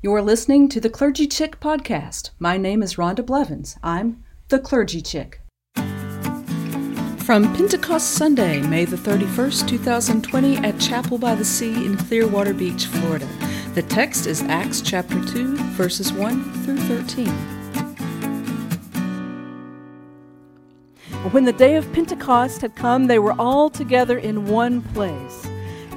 You're listening to the Clergy Chick podcast. My name is Rhonda Blevins. I'm the Clergy Chick. From Pentecost Sunday, May the 31st, 2020, at Chapel by the Sea in Clearwater Beach, Florida. The text is Acts chapter 2, verses 1 through 13. When the day of Pentecost had come, they were all together in one place.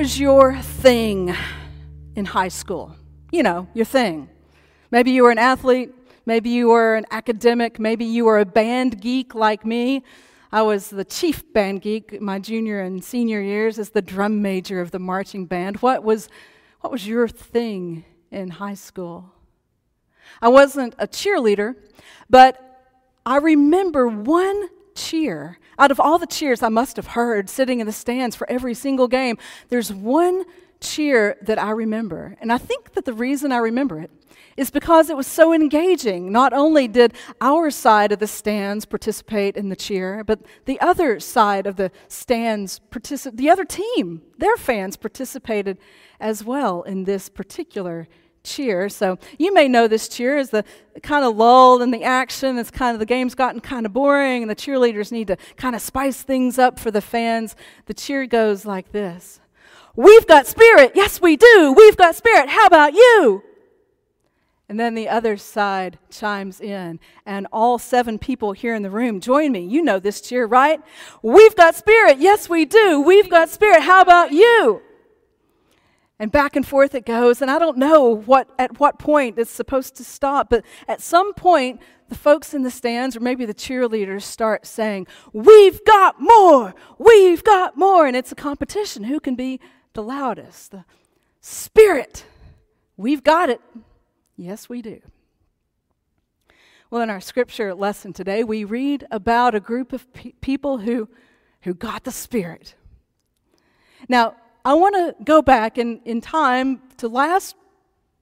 Was your thing in high school? You know, your thing. Maybe you were an athlete, maybe you were an academic, maybe you were a band geek like me. I was the chief band geek my junior and senior years as the drum major of the marching band. What was, what was your thing in high school? I wasn't a cheerleader, but I remember one cheer. Out of all the cheers I must have heard sitting in the stands for every single game, there's one cheer that I remember. And I think that the reason I remember it is because it was so engaging. Not only did our side of the stands participate in the cheer, but the other side of the stands, particip- the other team, their fans participated as well in this particular cheer. So you may know this cheer is the kind of lull in the action. It's kind of the game's gotten kind of boring, and the cheerleaders need to kind of spice things up for the fans. The cheer goes like this We've got spirit. Yes, we do. We've got spirit. How about you? And then the other side chimes in, and all seven people here in the room join me. You know this cheer, right? We've got spirit. Yes, we do. We've got spirit. How about you? And back and forth it goes and i don't know what at what point it's supposed to stop but at some point the folks in the stands or maybe the cheerleaders start saying we've got more! We've got more! And it's a competition. Who can be the loudest? The spirit. We've got it. Yes we do. Well in our scripture lesson today we read about a group of pe- people who who got the spirit. Now I want to go back in, in time to last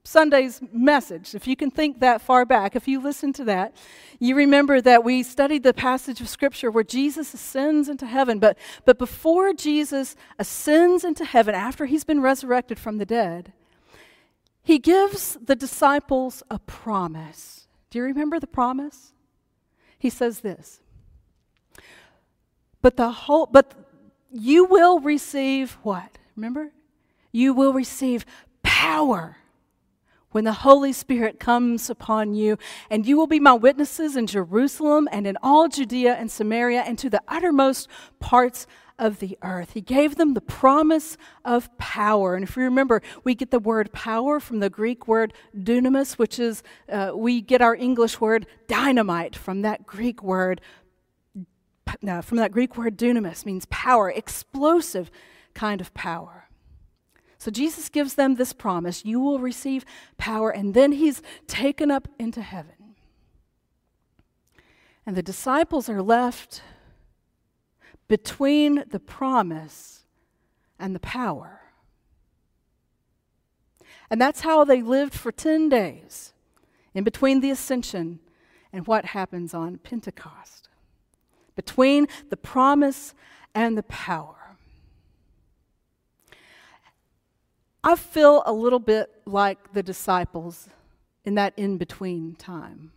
Sunday's message. If you can think that far back, if you listen to that, you remember that we studied the passage of Scripture where Jesus ascends into heaven. But, but before Jesus ascends into heaven, after he's been resurrected from the dead, he gives the disciples a promise. Do you remember the promise? He says this. But the whole but you will receive what? Remember? You will receive power when the Holy Spirit comes upon you, and you will be my witnesses in Jerusalem and in all Judea and Samaria and to the uttermost parts of the earth. He gave them the promise of power. And if you remember, we get the word power from the Greek word dunamis, which is, uh, we get our English word dynamite from that Greek word. No, from that Greek word dunamis means power, explosive kind of power. So Jesus gives them this promise you will receive power, and then he's taken up into heaven. And the disciples are left between the promise and the power. And that's how they lived for 10 days in between the ascension and what happens on Pentecost. Between the promise and the power. I feel a little bit like the disciples in that in between time.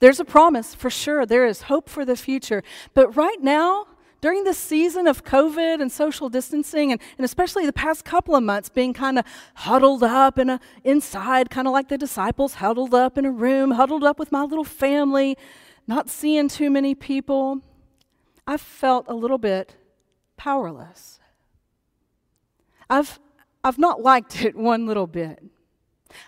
There's a promise for sure, there is hope for the future. But right now, during this season of COVID and social distancing, and, and especially the past couple of months, being kind of huddled up in a, inside, kind of like the disciples, huddled up in a room, huddled up with my little family, not seeing too many people, I felt a little bit powerless. I've I've not liked it one little bit.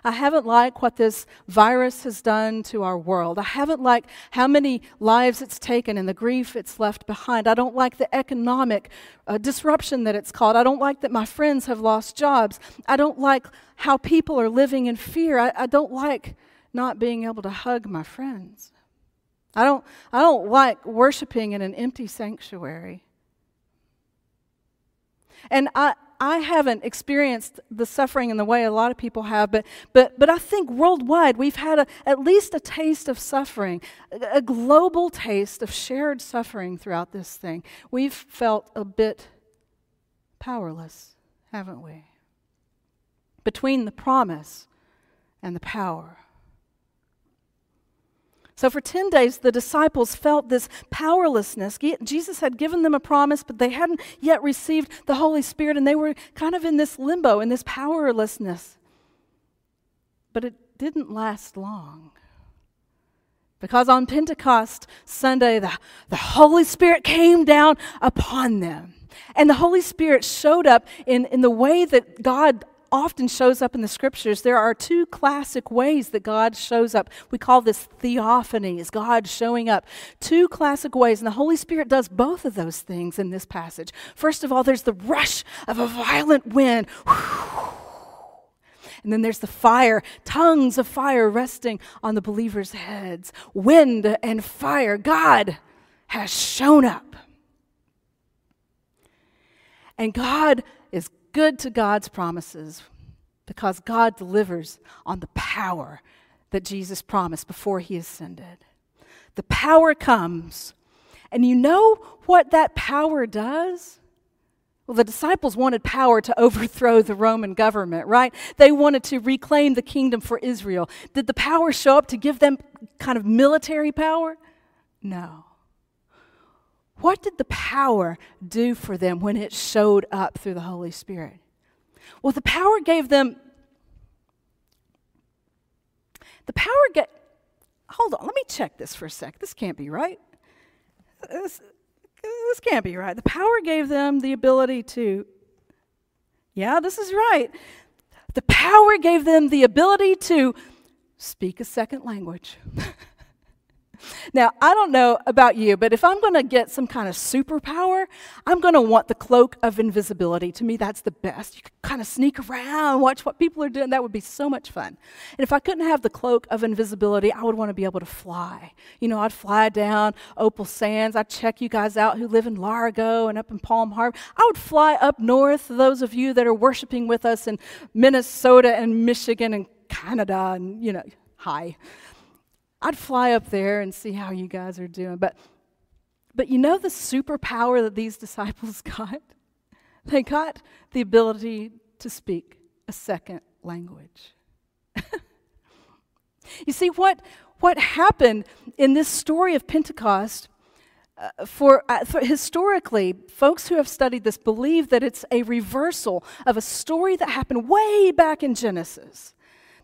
I haven't liked what this virus has done to our world. I haven't liked how many lives it's taken and the grief it's left behind. I don't like the economic uh, disruption that it's caused. I don't like that my friends have lost jobs. I don't like how people are living in fear. I, I don't like not being able to hug my friends. I don't, I don't like worshiping in an empty sanctuary. And I, I haven't experienced the suffering in the way a lot of people have, but, but, but I think worldwide we've had a, at least a taste of suffering, a, a global taste of shared suffering throughout this thing. We've felt a bit powerless, haven't we? Between the promise and the power. So, for 10 days, the disciples felt this powerlessness. Jesus had given them a promise, but they hadn't yet received the Holy Spirit, and they were kind of in this limbo, in this powerlessness. But it didn't last long. Because on Pentecost Sunday, the, the Holy Spirit came down upon them. And the Holy Spirit showed up in, in the way that God often shows up in the scriptures, there are two classic ways that God shows up. We call this theophanies, God showing up. Two classic ways, and the Holy Spirit does both of those things in this passage. First of all, there's the rush of a violent wind. And then there's the fire, tongues of fire resting on the believers' heads. Wind and fire. God has shown up. And God is good to God's promises because God delivers on the power that Jesus promised before he ascended. The power comes, and you know what that power does? Well, the disciples wanted power to overthrow the Roman government, right? They wanted to reclaim the kingdom for Israel. Did the power show up to give them kind of military power? No. What did the power do for them when it showed up through the Holy Spirit? Well, the power gave them. The power get. Hold on, let me check this for a sec. This can't be right. This, this can't be right. The power gave them the ability to. Yeah, this is right. The power gave them the ability to speak a second language. Now, I don't know about you, but if I'm going to get some kind of superpower, I'm going to want the cloak of invisibility. To me, that's the best. You can kind of sneak around, watch what people are doing. That would be so much fun. And if I couldn't have the cloak of invisibility, I would want to be able to fly. You know, I'd fly down Opal Sands. I'd check you guys out who live in Largo and up in Palm Harbor. I would fly up north, those of you that are worshiping with us in Minnesota and Michigan and Canada and, you know, hi. I'd fly up there and see how you guys are doing. But, but you know the superpower that these disciples got? They got the ability to speak a second language. you see, what, what happened in this story of Pentecost, uh, for, uh, for, historically, folks who have studied this believe that it's a reversal of a story that happened way back in Genesis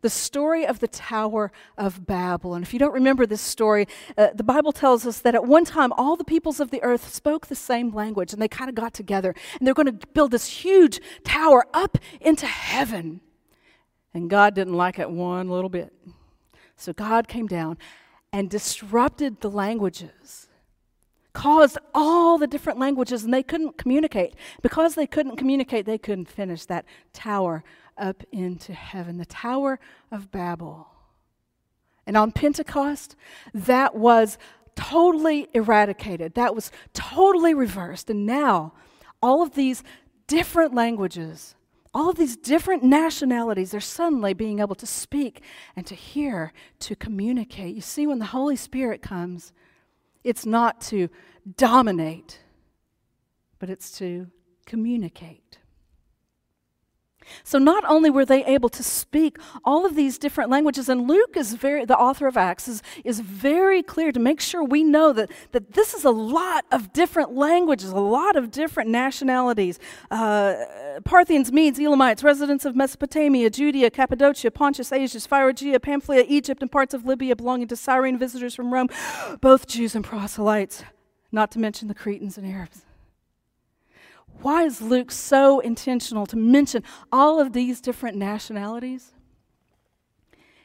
the story of the Tower of Babel. And if you don't remember this story, uh, the Bible tells us that at one time all the peoples of the earth spoke the same language and they kind of got together and they're going to build this huge tower up into heaven. And God didn't like it one little bit. So God came down and disrupted the languages caused all the different languages and they couldn't communicate. Because they couldn't communicate, they couldn't finish that tower up into heaven, the Tower of Babel. And on Pentecost, that was totally eradicated. That was totally reversed. And now, all of these different languages, all of these different nationalities they're suddenly being able to speak and to hear, to communicate. You see, when the Holy Spirit comes, it's not to dominate, but it's to communicate. So not only were they able to speak all of these different languages, and Luke is very, the author of Acts, is, is very clear to make sure we know that, that this is a lot of different languages, a lot of different nationalities. Uh, Parthians, Medes, Elamites, residents of Mesopotamia, Judea, Cappadocia, Pontus, Asia, Phrygia, Pamphylia, Egypt, and parts of Libya belonging to Cyrene, visitors from Rome, both Jews and proselytes, not to mention the Cretans and Arabs. Why is Luke so intentional to mention all of these different nationalities?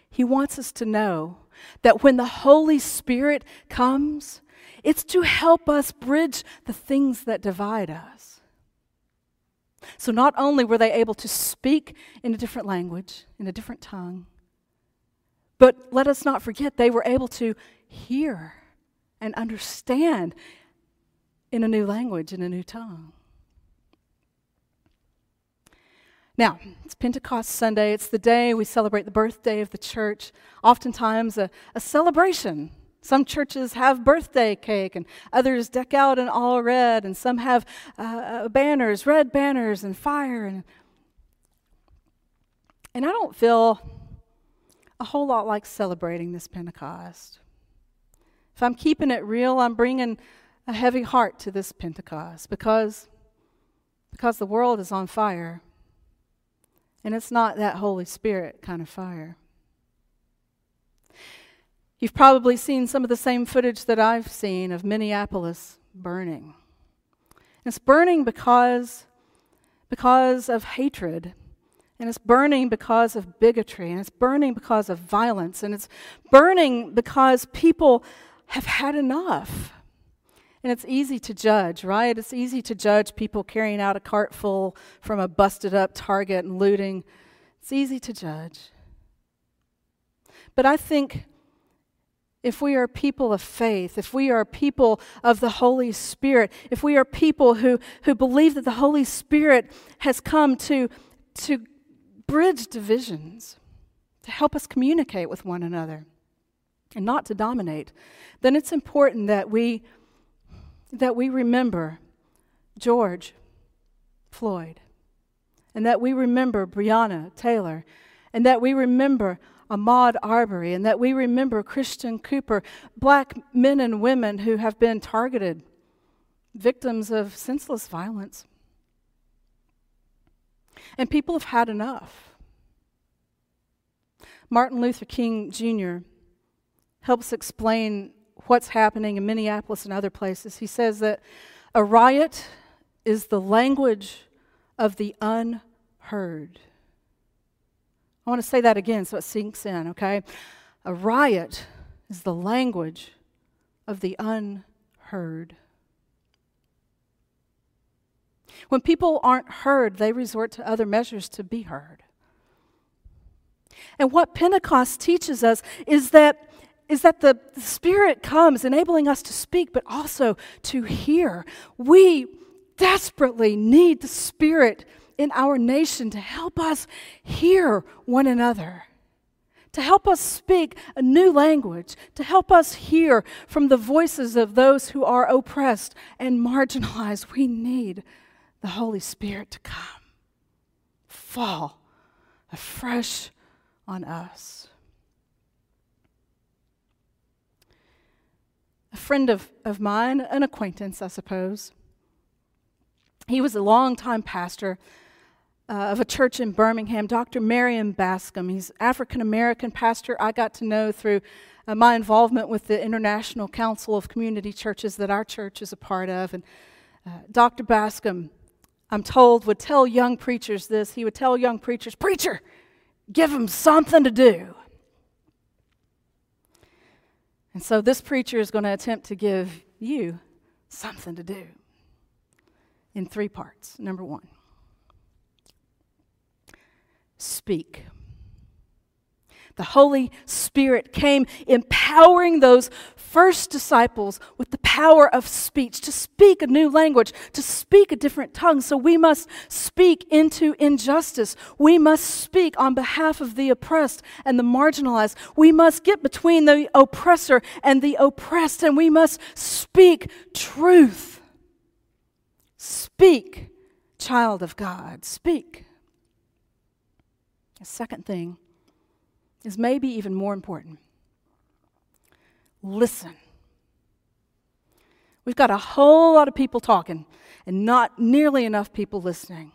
He wants us to know that when the Holy Spirit comes, it's to help us bridge the things that divide us. So, not only were they able to speak in a different language, in a different tongue, but let us not forget they were able to hear and understand in a new language, in a new tongue. Now, it's Pentecost Sunday. It's the day we celebrate the birthday of the church, oftentimes a, a celebration. Some churches have birthday cake, and others deck out in all red, and some have uh, uh, banners, red banners, and fire. And, and I don't feel a whole lot like celebrating this Pentecost. If I'm keeping it real, I'm bringing a heavy heart to this Pentecost because, because the world is on fire. And it's not that Holy Spirit kind of fire. You've probably seen some of the same footage that I've seen of Minneapolis burning. It's burning because, because of hatred. And it's burning because of bigotry. And it's burning because of violence. And it's burning because people have had enough. And it's easy to judge, right? It's easy to judge people carrying out a cart full from a busted up Target and looting. It's easy to judge. But I think if we are people of faith, if we are people of the Holy Spirit, if we are people who, who believe that the Holy Spirit has come to, to bridge divisions, to help us communicate with one another, and not to dominate, then it's important that we that we remember George Floyd, and that we remember Breonna Taylor, and that we remember Ahmaud Arbery, and that we remember Christian Cooper, black men and women who have been targeted, victims of senseless violence. And people have had enough. Martin Luther King Jr. helps explain what's happening in Minneapolis and other places. He says that a riot is the language of the unheard. I want to say that again so it sinks in, okay? A riot is the language of the unheard. When people aren't heard, they resort to other measures to be heard. And what Pentecost teaches us is that is that the Spirit comes, enabling us to speak, but also to hear. We desperately need the Spirit in our nation to help us hear one another, to help us speak a new language, to help us hear from the voices of those who are oppressed and marginalized. We need the Holy Spirit to come, fall afresh on us. A friend of, of mine, an acquaintance, I suppose. He was a longtime pastor uh, of a church in Birmingham, Dr. Marion Bascom. He's African American pastor I got to know through uh, my involvement with the International Council of Community Churches that our church is a part of. And uh, Dr. Bascom, I'm told, would tell young preachers this. He would tell young preachers, Preacher, give them something to do. And so this preacher is going to attempt to give you something to do in three parts. Number one, speak. The Holy Spirit came empowering those first disciples with the power of speech, to speak a new language, to speak a different tongue. So we must speak into injustice. We must speak on behalf of the oppressed and the marginalized. We must get between the oppressor and the oppressed, and we must speak truth. Speak, child of God, speak. The second thing is maybe even more important listen. We've got a whole lot of people talking and not nearly enough people listening.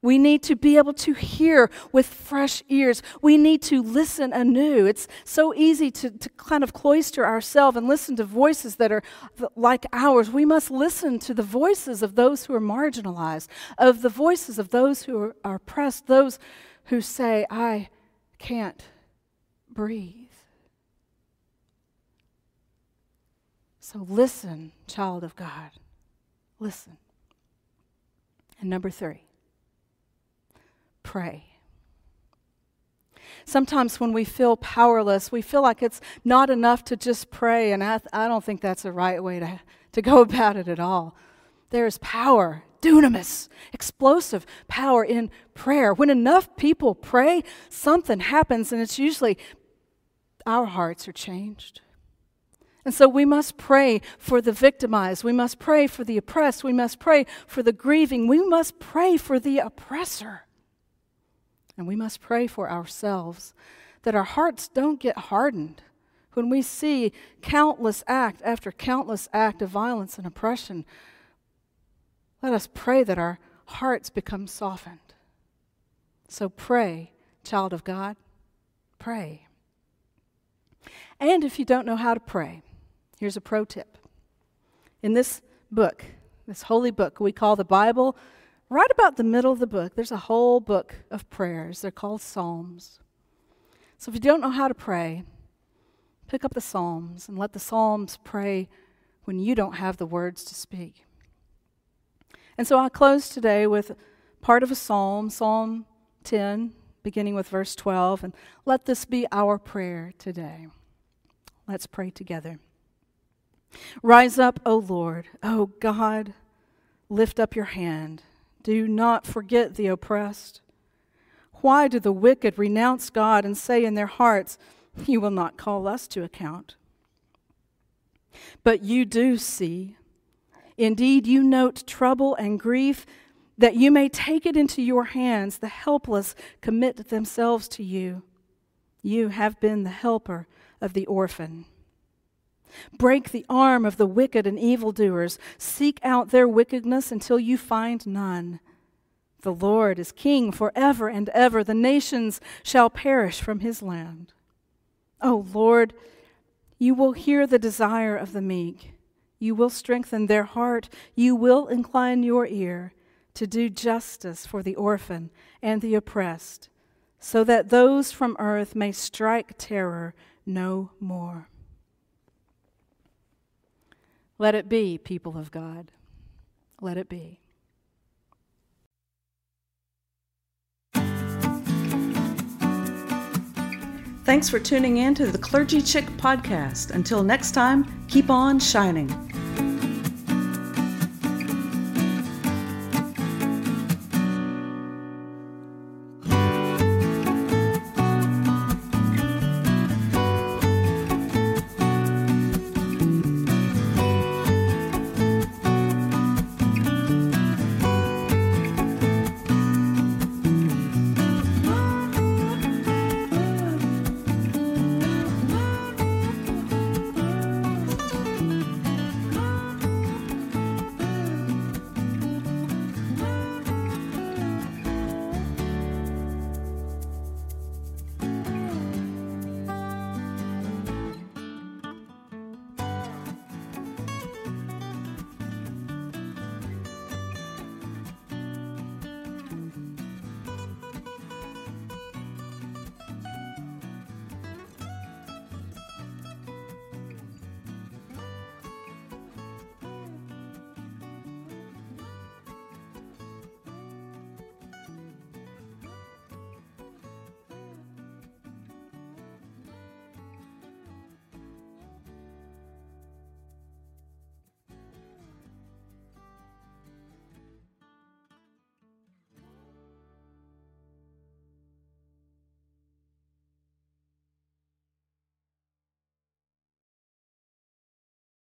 We need to be able to hear with fresh ears. We need to listen anew. It's so easy to, to kind of cloister ourselves and listen to voices that are like ours. We must listen to the voices of those who are marginalized, of the voices of those who are, oppressed, those who say, I can't breathe. So listen, child of God. Listen. And number three, pray. Sometimes when we feel powerless, we feel like it's not enough to just pray, and I, I don't think that's the right way to, to go about it at all. There is power, dunamis, explosive power in prayer. When enough people pray, something happens, and it's usually our hearts are changed. And so we must pray for the victimized. We must pray for the oppressed. We must pray for the grieving. We must pray for the oppressor. And we must pray for ourselves that our hearts don't get hardened when we see countless act after countless act of violence and oppression. Let us pray that our hearts become softened. So pray, child of God, pray. And if you don't know how to pray, Here's a pro tip. In this book, this holy book we call the Bible, right about the middle of the book, there's a whole book of prayers. They're called Psalms. So if you don't know how to pray, pick up the Psalms and let the Psalms pray when you don't have the words to speak. And so I close today with part of a psalm, Psalm 10, beginning with verse 12, and let this be our prayer today. Let's pray together. Rise up, O Lord. O God, lift up your hand. Do not forget the oppressed. Why do the wicked renounce God and say in their hearts, You will not call us to account? But you do see. Indeed, you note trouble and grief, that you may take it into your hands. The helpless commit themselves to you. You have been the helper of the orphan. Break the arm of the wicked and evildoers. Seek out their wickedness until you find none. The Lord is king forever and ever. The nations shall perish from his land. O oh Lord, you will hear the desire of the meek. You will strengthen their heart. You will incline your ear to do justice for the orphan and the oppressed, so that those from earth may strike terror no more. Let it be, people of God. Let it be. Thanks for tuning in to the Clergy Chick podcast. Until next time, keep on shining.